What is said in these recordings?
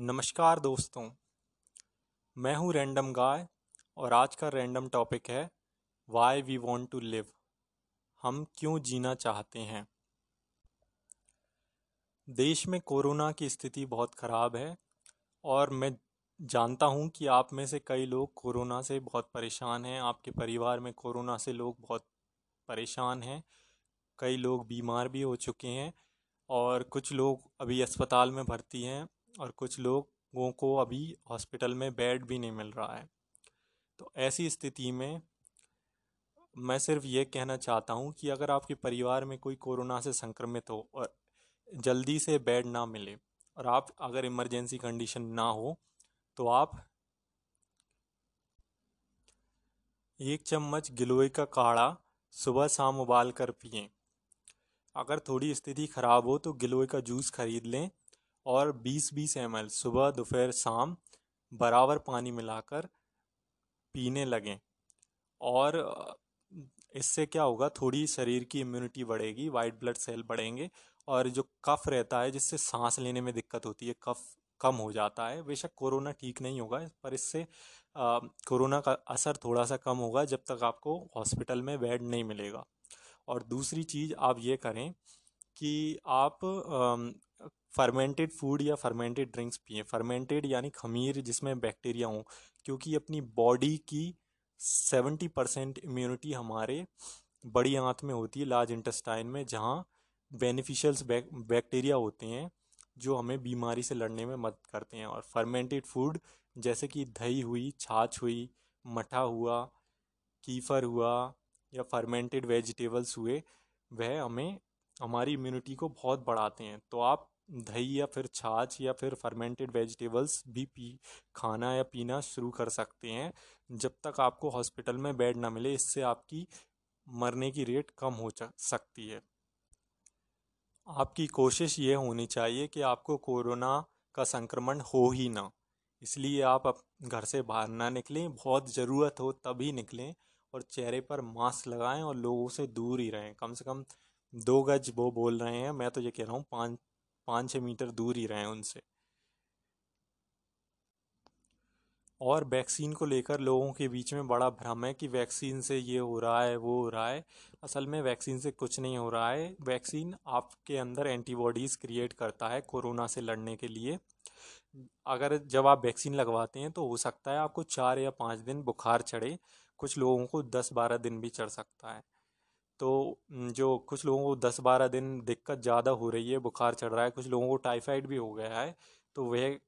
नमस्कार दोस्तों, मैं हूँ रैंडम गाय और आज का रैंडम टॉपिक है why we want to live हम क्यों जीना चाहते हैं? देश में कोरोना की स्थिति बहुत ख़राब है और मैं जानता हूँ कि आप में से कई लोग कोरोना से बहुत परेशान हैं, आपके परिवार में कोरोना से लोग बहुत परेशान हैं, कई लोग बीमार भी हो चुके हैं और कुछ लोग अभी अस्पताल में भर्ती हैं। और कुछ लोगों को अभी हॉस्पिटल में बेड भी नहीं मिल रहा है। तो ऐसी स्थिति में मैं सिर्फ़ ये कहना चाहता हूँ कि अगर आपके परिवार में कोई कोरोना से संक्रमित हो और जल्दी से बेड ना मिले और आप अगर इमरजेंसी कंडीशन ना हो तो आप एक चम्मच गिलोय का काढ़ा सुबह शाम उबाल कर पिएँ। अगर थोड़ी स्थिति ख़राब हो तो गिलोय का जूस खरीद लें और 20-20 एम सुबह, दोपहर, शाम बराबर पानी मिलाकर पीने लगें। और इससे क्या होगा, थोड़ी शरीर की इम्यूनिटी बढ़ेगी वाइट ब्लड सेल बढ़ेंगे और जो कफ रहता है, जिससे सांस लेने में दिक्कत होती है, कफ कम हो जाता है। बेशक कोरोना ठीक नहीं होगा, पर इससे कोरोना का असर थोड़ा सा कम होगा जब तक आपको हॉस्पिटल में बेड नहीं मिलेगा। और दूसरी चीज़ आप ये करें कि आप फर्मेंटेड फ़ूड या फर्मेंटेड ड्रिंक्स पिए। फर्मेंटेड यानी खमीर जिसमें बैक्टीरिया हो, क्योंकि अपनी बॉडी की सेवेंटी परसेंट इम्यूनिटी हमारे बड़ी आंत में होती है लार्ज इंटेस्टाइन में, जहाँ बेनिफिशियल्स बैक्टीरिया होते हैं, जो हमें बीमारी से लड़ने में मदद करते हैं। और फर्मेंटेड फ़ूड जैसे कि दही हुई, छाछ हुई, मठा हुआ, कीफर हुआ, या फर्मेंटेड वेजिटेबल्स हुए, वह हमें, हमारी इम्यूनिटी को बहुत बढ़ाते हैं। तो आप दही या फिर छाछ या फिर फर्मेंटेड वेजिटेबल्स भी पी, खाना या पीना शुरू कर सकते हैं, जब तक आपको हॉस्पिटल में बेड ना मिले, इससे आपकी मरने की रेट कम हो सकती है। आपकी कोशिश ये होनी चाहिए कि आपको कोरोना का संक्रमण हो ही ना, इसलिए आप घर से बाहर ना निकलें, बहुत ज़रूरत हो तभी निकलें और चेहरे पर मास्क लगाएँ और लोगों से दूर ही रहें। कम से कम दो गज वो बोल रहे हैं, मैं तो ये कह रहा हूँ, पाँच पाँच छः मीटर दूर ही रहें उनसे। और वैक्सीन को लेकर लोगों के बीच में बड़ा भ्रम है कि वैक्सीन से ये हो रहा है, वो हो रहा है। असल में वैक्सीन से कुछ नहीं हो रहा है। वैक्सीन आपके अंदर एंटीबॉडीज़ क्रिएट करता है कोरोना से लड़ने के लिए। अगर जब आप वैक्सीन लगवाते हैं तो हो सकता है आपको चार या पाँच दिन बुखार चढ़े, कुछ लोगों को दस बारह दिन भी चढ़ सकता है। तो जो कुछ लोगों को दस बारह दिन दिक्कत ज़्यादा हो रही है, बुखार चढ़ रहा है, कुछ लोगों को टाइफाइड भी हो गया है तो वह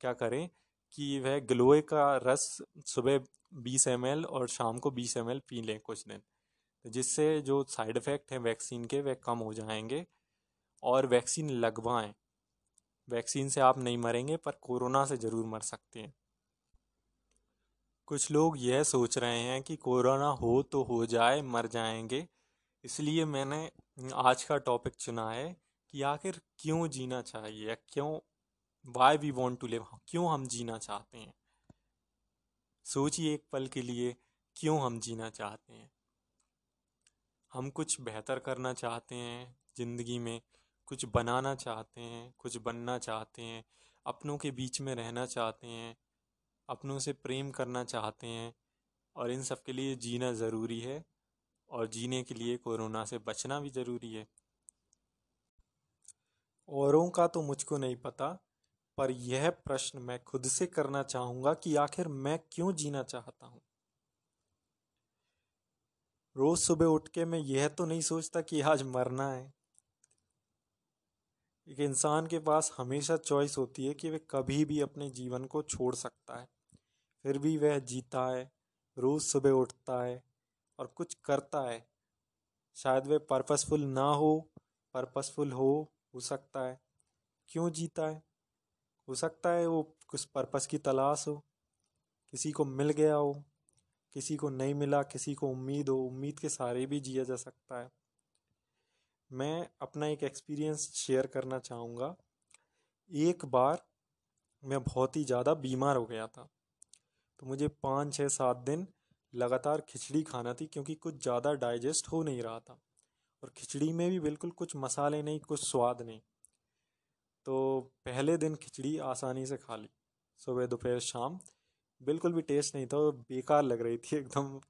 क्या करें कि वह ग्लोए का रस सुबह बीस एम और शाम को बीस एम पी लें कुछ दिन। जिससे जो साइड इफ़ेक्ट हैं वैक्सीन के, वह कम हो जाएँगे और वैक्सीन लगवाएँ। वैक्सीन से आप नहीं मरेंगे, पर कोरोना से ज़रूर मर सकते हैं। कुछ लोग यह सोच रहे हैं कि कोरोना हो तो हो जाए, मर जाएँगे इसलिए मैंने आज का टॉपिक चुना है कि आखिर क्यों जीना चाहिए या क्यों why we want to live क्यों हम जीना चाहते हैं? सोचिए एक पल के लिए, क्यों हम जीना चाहते हैं? हम कुछ बेहतर करना चाहते हैं ज़िंदगी में, कुछ बनाना चाहते हैं, कुछ बनना चाहते हैं, अपनों के बीच में रहना चाहते हैं, अपनों से प्रेम करना चाहते हैं, और इन सब के लिए जीना ज़रूरी है। और जीने के लिए कोरोना से बचना भी ज़रूरी है। औरों का तो मुझको नहीं पता, पर यह प्रश्न मैं खुद से करना चाहूँगा कि आखिर मैं क्यों जीना चाहता हूँ। रोज सुबह उठ के मैं यह तो नहीं सोचता कि आज मरना है। एक इंसान के पास हमेशा चॉइस होती है कि वह कभी भी अपने जीवन को छोड़ सकता है। फिर भी वह जीता है, रोज सुबह उठता है और कुछ करता है। शायद वह पर्पसफुल ना हो पर्पसफुल हो हो सकता है। क्यों जीता है? हो सकता है वो कुछ पर्पस की तलाश हो। किसी को मिल गया हो, किसी को नहीं मिला, किसी को उम्मीद हो, उम्मीद के सारे भी जिया जा सकता है। मैं अपना एक एक्सपीरियंस शेयर करना चाहूँगा। एक बार मैं बहुत ही ज़्यादा बीमार हो गया था। तो मुझे पाँच छः सात दिन लगातार खिचड़ी खाना थी क्योंकि कुछ ज़्यादा डाइजेस्ट हो नहीं रहा था। और खिचड़ी में भी बिल्कुल कुछ मसाले नहीं, कुछ स्वाद नहीं। तो पहले दिन खिचड़ी आसानी से खा ली। सुबह, दोपहर, शाम बिल्कुल भी टेस्ट नहीं था बेकार लग रही थी एकदम।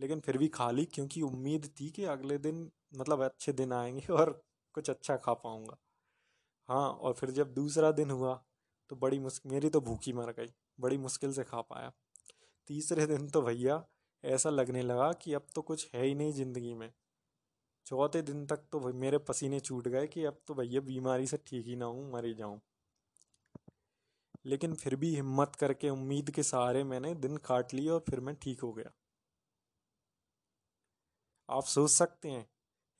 लेकिन फिर भी खा ली क्योंकि उम्मीद थी कि अगले दिन मतलब अच्छे दिन आएँगे और कुछ अच्छा खा पाऊँगा। हाँ और फिर जब दूसरा दिन हुआ तो बड़ी मुश्किल मेरी तो भूखी मर गई, बड़ी मुश्किल से खा पाया। तीसरे दिन तो भैया ऐसा लगने लगा कि अब तो कुछ है ही नहीं ज़िंदगी में। चौथे दिन तक तो मेरे पसीने छूट गए कि अब तो भैया बीमारी से ठीक ही ना हूँ, मर ही जाऊँ। लेकिन फिर भी हिम्मत करके, उम्मीद के सहारे मैंने दिन काट लिए और फिर मैं ठीक हो गया। आप सोच सकते हैं,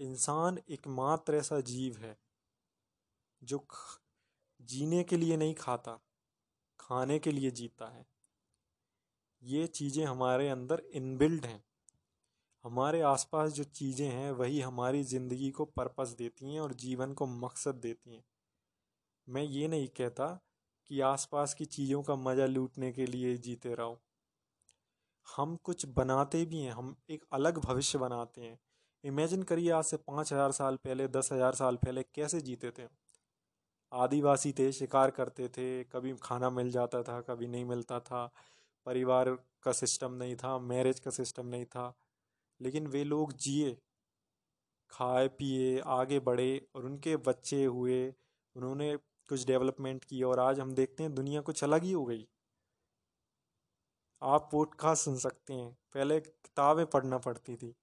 इंसान एकमात्र ऐसा जीव है, जो जीने के लिए नहीं खाता, खाने के लिए जीता है। ये चीज़ें हमारे अंदर इनबिल्ड हैं। हमारे आसपास जो चीज़ें हैं, वही हमारी ज़िंदगी को पर्पस देती हैं और जीवन को मकसद देती हैं। मैं ये नहीं कहता कि आसपास की चीज़ों का मज़ा लूटने के लिए जीते रहो। हम कुछ बनाते भी हैं, हम एक अलग भविष्य बनाते हैं। इमेजिन करिए आज से पाँच हज़ार साल पहले, दस हज़ार साल पहले कैसे जीते थे? आदिवासी थे, शिकार करते थे, कभी खाना मिल जाता था, कभी नहीं मिलता था। परिवार का सिस्टम नहीं था, मैरिज का सिस्टम नहीं था, लेकिन वे लोग जिए, खाए, पिए, आगे बढ़े और उनके बच्चे हुए, उन्होंने कुछ डेवलपमेंट की और आज हम देखते हैं दुनिया कुछ अलग ही हो गई। आप पॉडकास्ट सुन सकते हैं, पहले किताबें पढ़ना पड़ती थी,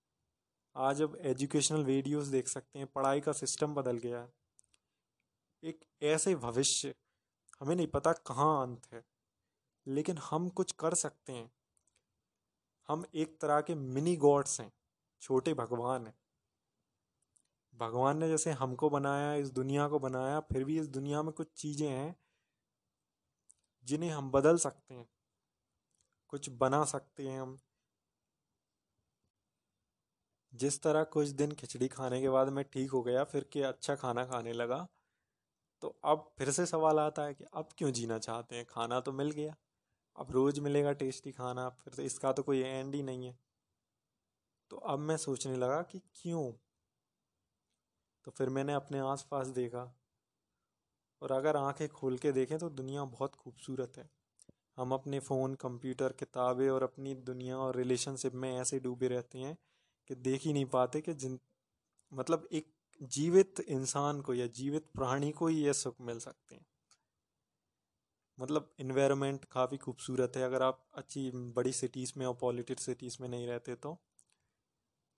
आज अब एजुकेशनल वीडियोस देख सकते हैं, पढ़ाई का सिस्टम बदल गया है। एक ऐसे भविष्य, हमें नहीं पता कहाँ अंत है। लेकिन हम कुछ कर सकते हैं। हम एक तरह के मिनी गॉड्स हैं, छोटे भगवान हैं। भगवान ने जैसे हमको बनाया, इस दुनिया को बनाया, फिर भी इस दुनिया में कुछ चीज़ें हैं, जिन्हें हम बदल सकते हैं, कुछ बना सकते हैं हम। जिस तरह कुछ दिन खिचड़ी खाने के बाद मैं ठीक हो गया, फिर के अच्छा खाना खाने लगा तो अब फिर से सवाल आता है कि अब क्यों जीना चाहते हैं? खाना तो मिल गया। अब रोज़ मिलेगा टेस्टी खाना, फिर तो इसका तो कोई एंड ही नहीं है। तो अब मैं सोचने लगा कि क्यों? तो फिर मैंने अपने आसपास देखा और अगर आँखें खोल के देखें तो दुनिया बहुत खूबसूरत है। हम अपने फ़ोन, कंप्यूटर, किताबें और अपनी दुनिया और रिलेशनशिप में ऐसे डूबे रहते हैं कि देख ही नहीं पाते कि जिन मतलब एक जीवित इंसान को या जीवित प्राणी को ही ये सुख मिल सकते हैं। मतलब इन्वायरमेंट काफ़ी खूबसूरत है। अगर आप अच्छी, बड़ी सिटीज़ में और पॉलिटिक सिटीज़ में नहीं रहते तो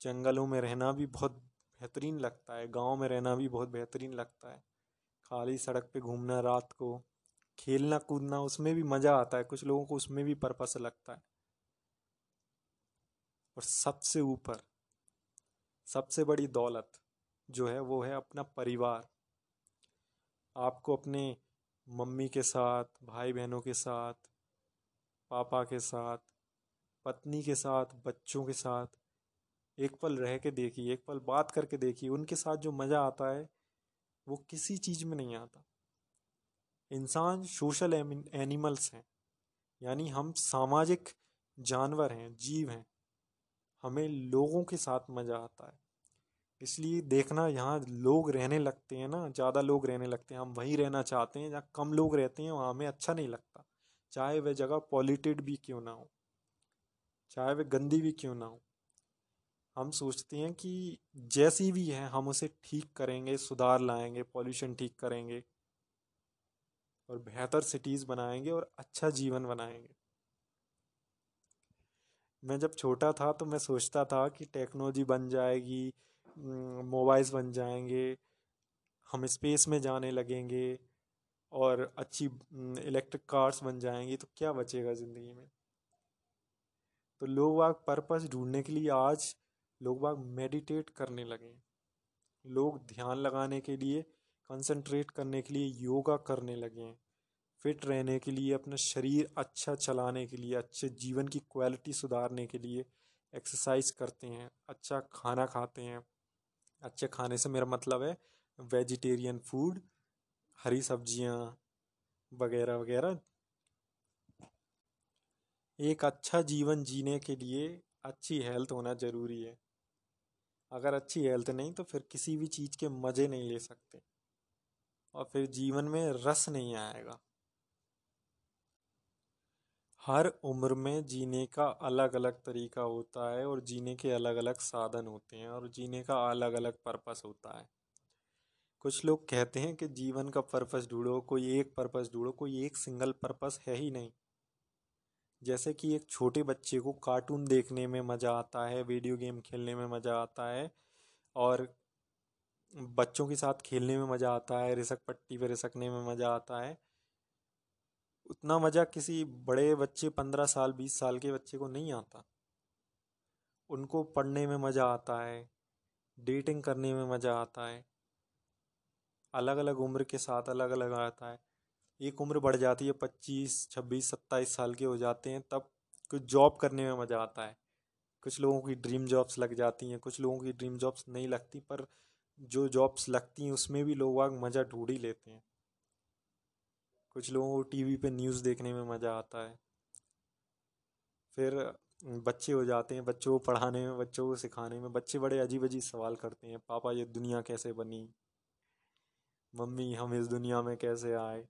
जंगलों में रहना भी बहुत बेहतरीन लगता है। गाँव में रहना भी बहुत बेहतरीन लगता है। खाली सड़क पे घूमना, रात को खेलना, कूदना, उसमें भी मज़ा आता है। कुछ लोगों को उसमें भी पर्पस लगता है। और सबसे ऊपर, सबसे बड़ी दौलत जो है, वो है अपना परिवार। आपको अपने मम्मी के साथ भाई बहनों के साथ, पापा के साथ, पत्नी के साथ, बच्चों के साथ, एक पल रह के देखिए एक पल बात करके देखिए उनके साथ जो मज़ा आता है, वो किसी चीज़ में नहीं आता। इंसान सोशल एनिमल्स हैं, यानी हम सामाजिक जानवर हैं, जीव हैं, हमें लोगों के साथ मज़ा आता है। इसलिए देखना यहाँ लोग रहने लगते हैं ना, ज़्यादा लोग रहने लगते हैं। हम वहीं रहना चाहते हैं, जहाँ कम लोग रहते हैं, वहाँ हमें अच्छा नहीं लगता। चाहे वह जगह पॉल्यूटेड भी क्यों ना हो, चाहे वह गंदी भी क्यों ना हो। हम सोचते हैं कि जैसी भी है, हम उसे ठीक करेंगे, सुधार लाएँगे, पॉल्यूशन ठीक करेंगे और बेहतर सिटीज़ बनाएँगे और अच्छा जीवन बनाएँगे। मैं जब छोटा था तो मैं सोचता था कि टेक्नोलॉजी बन जाएगी मोबाइल्स बन जाएँगे, हम स्पेस में जाने लगेंगे और अच्छी इलेक्ट्रिक कार्स बन जाएँगी तो क्या बचेगा ज़िंदगी में? तो लोग आप पर्पस ढूँढने के लिए आज लोग बाग मेडिटेट करने लगे। लोग ध्यान लगाने के लिए कंसंट्रेट करने के लिए योगा करने लगे फिट रहने के लिए, अपना शरीर अच्छा चलाने के लिए, अच्छे जीवन की क्वालिटी सुधारने के लिए एक्सरसाइज करते हैं अच्छा खाना खाते हैं। अच्छे खाने से मेरा मतलब है वेजिटेरियन फ़ूड हरी सब्ज़ियाँ वगैरह वगैरह। एक अच्छा जीवन जीने के लिए अच्छी हेल्थ होना ज़रूरी है। अगर अच्छी हेल्थ नहीं तो फिर किसी भी चीज़ के मज़े नहीं ले सकते। और फिर जीवन में रस नहीं आएगा। हर उम्र में जीने का अलग अलग तरीका होता है और जीने के अलग अलग साधन होते हैं और जीने का अलग अलग पर्पस होता है। कुछ लोग कहते हैं कि जीवन का पर्पस ढूंढो, कोई एक पर्पस ढूंढो, कोई एक सिंगल पर्पस है ही नहीं। जैसे कि एक छोटे बच्चे को कार्टून देखने में मज़ा आता है, वीडियो गेम खेलने में मज़ा आता है और बच्चों के साथ खेलने में मज़ा आता है, रिसक पट्टी पर रिसकने में मज़ा आता है। उतना मज़ा किसी बड़े बच्चे, पंद्रह साल, बीस साल के बच्चे को नहीं आता। उनको पढ़ने में मज़ा आता है, डेटिंग करने में मज़ा आता है अलग अलग उम्र के साथ अलग अलग आता है। एक उम्र बढ़ जाती है, पच्चीस, छब्बीस, सत्ताईस साल के हो जाते हैं, तब कुछ जॉब करने में मज़ा आता है। कुछ लोगों की ड्रीम जॉब्स लग जाती हैं, कुछ लोगों की ड्रीम जॉब्स नहीं लगती, पर जो जॉब्स लगती हैं, उसमें भी लोग वाग मज़ा ढूंढ ही लेते हैं। कुछ लोगों को टीवी पे न्यूज़ देखने में मज़ा आता है। फिर बच्चे हो जाते हैं, बच्चों को पढ़ाने में, बच्चों को सिखाने में, बच्चे बड़े अजीब अजीब सवाल करते हैं, पापा ये दुनिया कैसे बनी? मम्मी, हम इस दुनिया में कैसे आए?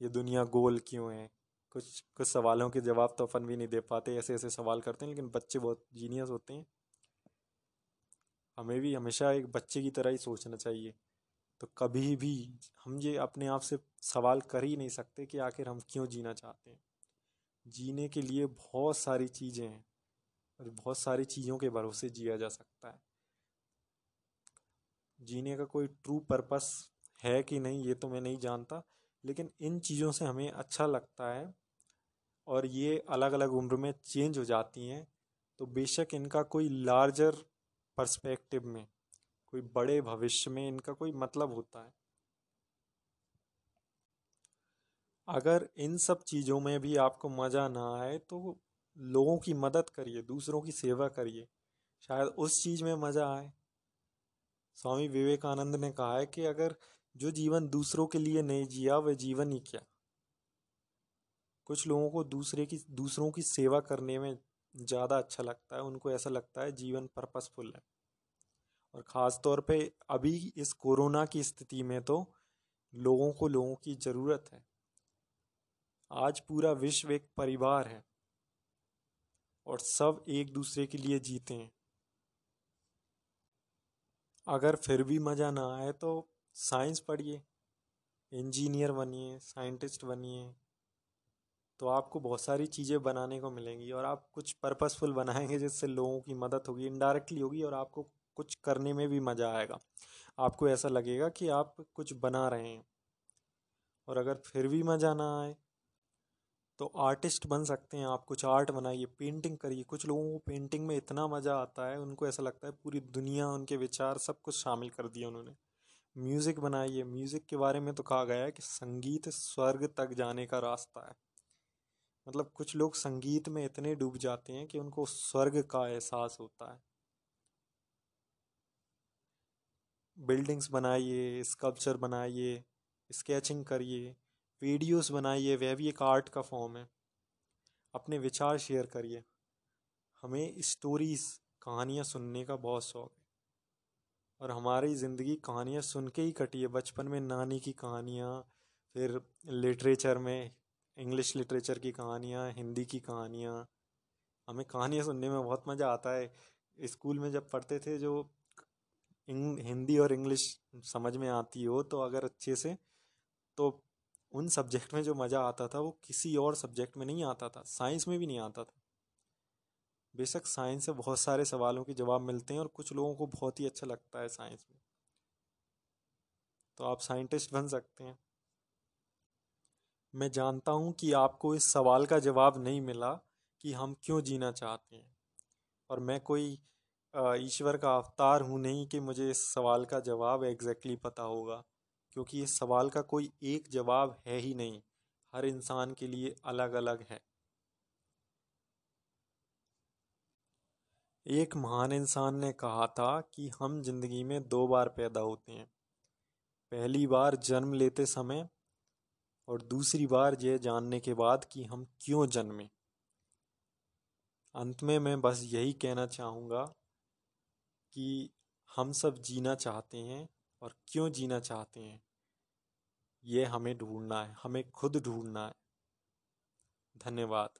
ये दुनिया गोल क्यों है? कुछ कुछ सवालों के जवाब तो अपन भी नहीं दे पाते ऐसे ऐसे सवाल करते हैं, लेकिन बच्चे बहुत जीनियस होते हैं। हमें भी हमेशा एक बच्चे की तरह ही सोचना चाहिए। तो कभी भी हम ये अपने आप से सवाल कर ही नहीं सकते कि आखिर हम क्यों जीना चाहते हैं। जीने के लिए बहुत सारी चीज़ें हैं और बहुत सारी चीज़ों के भरोसे जिया जा सकता है। जीने का कोई ट्रू पर्पस है कि नहीं, ये तो मैं नहीं जानता, लेकिन इन चीज़ों से हमें अच्छा लगता है और ये अलग अलग उम्र में चेंज हो जाती हैं तो बेशक इनका कोई लार्जर पर्सपेक्टिव में कोई बड़े भविष्य में इनका कोई मतलब होता है। अगर इन सब चीज़ों में भी आपको मज़ा ना आए तो लोगों की मदद करिए, दूसरों की सेवा करिए। शायद उस चीज़ में मज़ा आए। स्वामी विवेकानंद ने कहा है कि अगर जो जीवन दूसरों के लिए नहीं जिया, वह जीवन ही क्या? कुछ लोगों को दूसरे की, दूसरों की सेवा करने में ज़्यादा अच्छा लगता है, उनको ऐसा लगता है जीवन पर्पसफुल है। और ख़ास तौर पे अभी इस कोरोना की स्थिति में तो लोगों को लोगों की ज़रूरत है। आज पूरा विश्व एक परिवार है और सब एक दूसरे के लिए जीते हैं। अगर फिर भी मज़ा ना आए तो साइंस पढ़िए, इंजीनियर बनिए, साइंटिस्ट बनिए तो आपको बहुत सारी चीज़ें बनाने को मिलेंगी और आप कुछ पर्पसफुल बनाएँगे जिससे लोगों की मदद होगी इनडायरेक्टली होगी और आपको कुछ करने में भी मज़ा आएगा। आपको ऐसा लगेगा कि आप कुछ बना रहे हैं और अगर फिर भी मज़ा ना आए तो आर्टिस्ट बन सकते हैं आप, कुछ आर्ट बनाइए, पेंटिंग करिए। कुछ लोगों को पेंटिंग में इतना मज़ा आता है, उनको ऐसा लगता है पूरी दुनिया, उनके विचार सब कुछ शामिल कर दिया उन्होंने। म्यूज़िक बनाइए। म्यूज़िक के बारे में तो कहा गया है कि संगीत स्वर्ग तक जाने का रास्ता है। मतलब कुछ लोग संगीत में इतने डूब जाते हैं कि उनको स्वर्ग का एहसास होता है। बिल्डिंग्स बनाइए, स्कल्पचर बनाइए, स्केचिंग करिए, वीडियोस बनाइए, वह भी एक आर्ट का फॉर्म है। अपने विचार शेयर करिए। हमें स्टोरीज, कहानियाँ सुनने का बहुत शौक है। और हमारी ज़िंदगी कहानियाँ सुन के ही कटी है। बचपन में नानी की कहानियाँ, फिर लिटरेचर में इंग्लिश लिटरेचर की कहानियाँ, हिंदी की कहानियाँ। हमें कहानियाँ सुनने में बहुत मज़ा आता है। स्कूल में जब पढ़ते थे जो हिंदी और इंग्लिश समझ में आती हो तो अगर अच्छे से तो उन सब्जेक्ट में जो मज़ा आता था, वो किसी और सब्जेक्ट में नहीं आता था। साइंस में भी नहीं आता था। बेशक साइंस से बहुत सारे सवालों के जवाब मिलते हैं और कुछ लोगों को बहुत ही अच्छा लगता है साइंस में। तो आप साइंटिस्ट बन सकते हैं। मैं जानता हूँ कि आपको इस सवाल का जवाब नहीं मिला कि हम क्यों जीना चाहते हैं। और मैं कोई ईश्वर का अवतार हूँ नहीं कि मुझे इस सवाल का जवाब एग्जैक्टली पता होगा, क्योंकि इस सवाल का कोई एक जवाब है ही नहीं। हर इंसान के लिए अलग अलग है। एक महान इंसान ने कहा था कि हम ज़िंदगी में दो बार पैदा होते हैं। पहली बार जन्म लेते समय और दूसरी बार यह जानने के बाद कि हम क्यों जन्मे। अंत में मैं बस यही कहना चाहूँगा कि हम सब जीना चाहते हैं और क्यों जीना चाहते हैं, ये हमें ढूंढना है, हमें खुद ढूंढना है। धन्यवाद।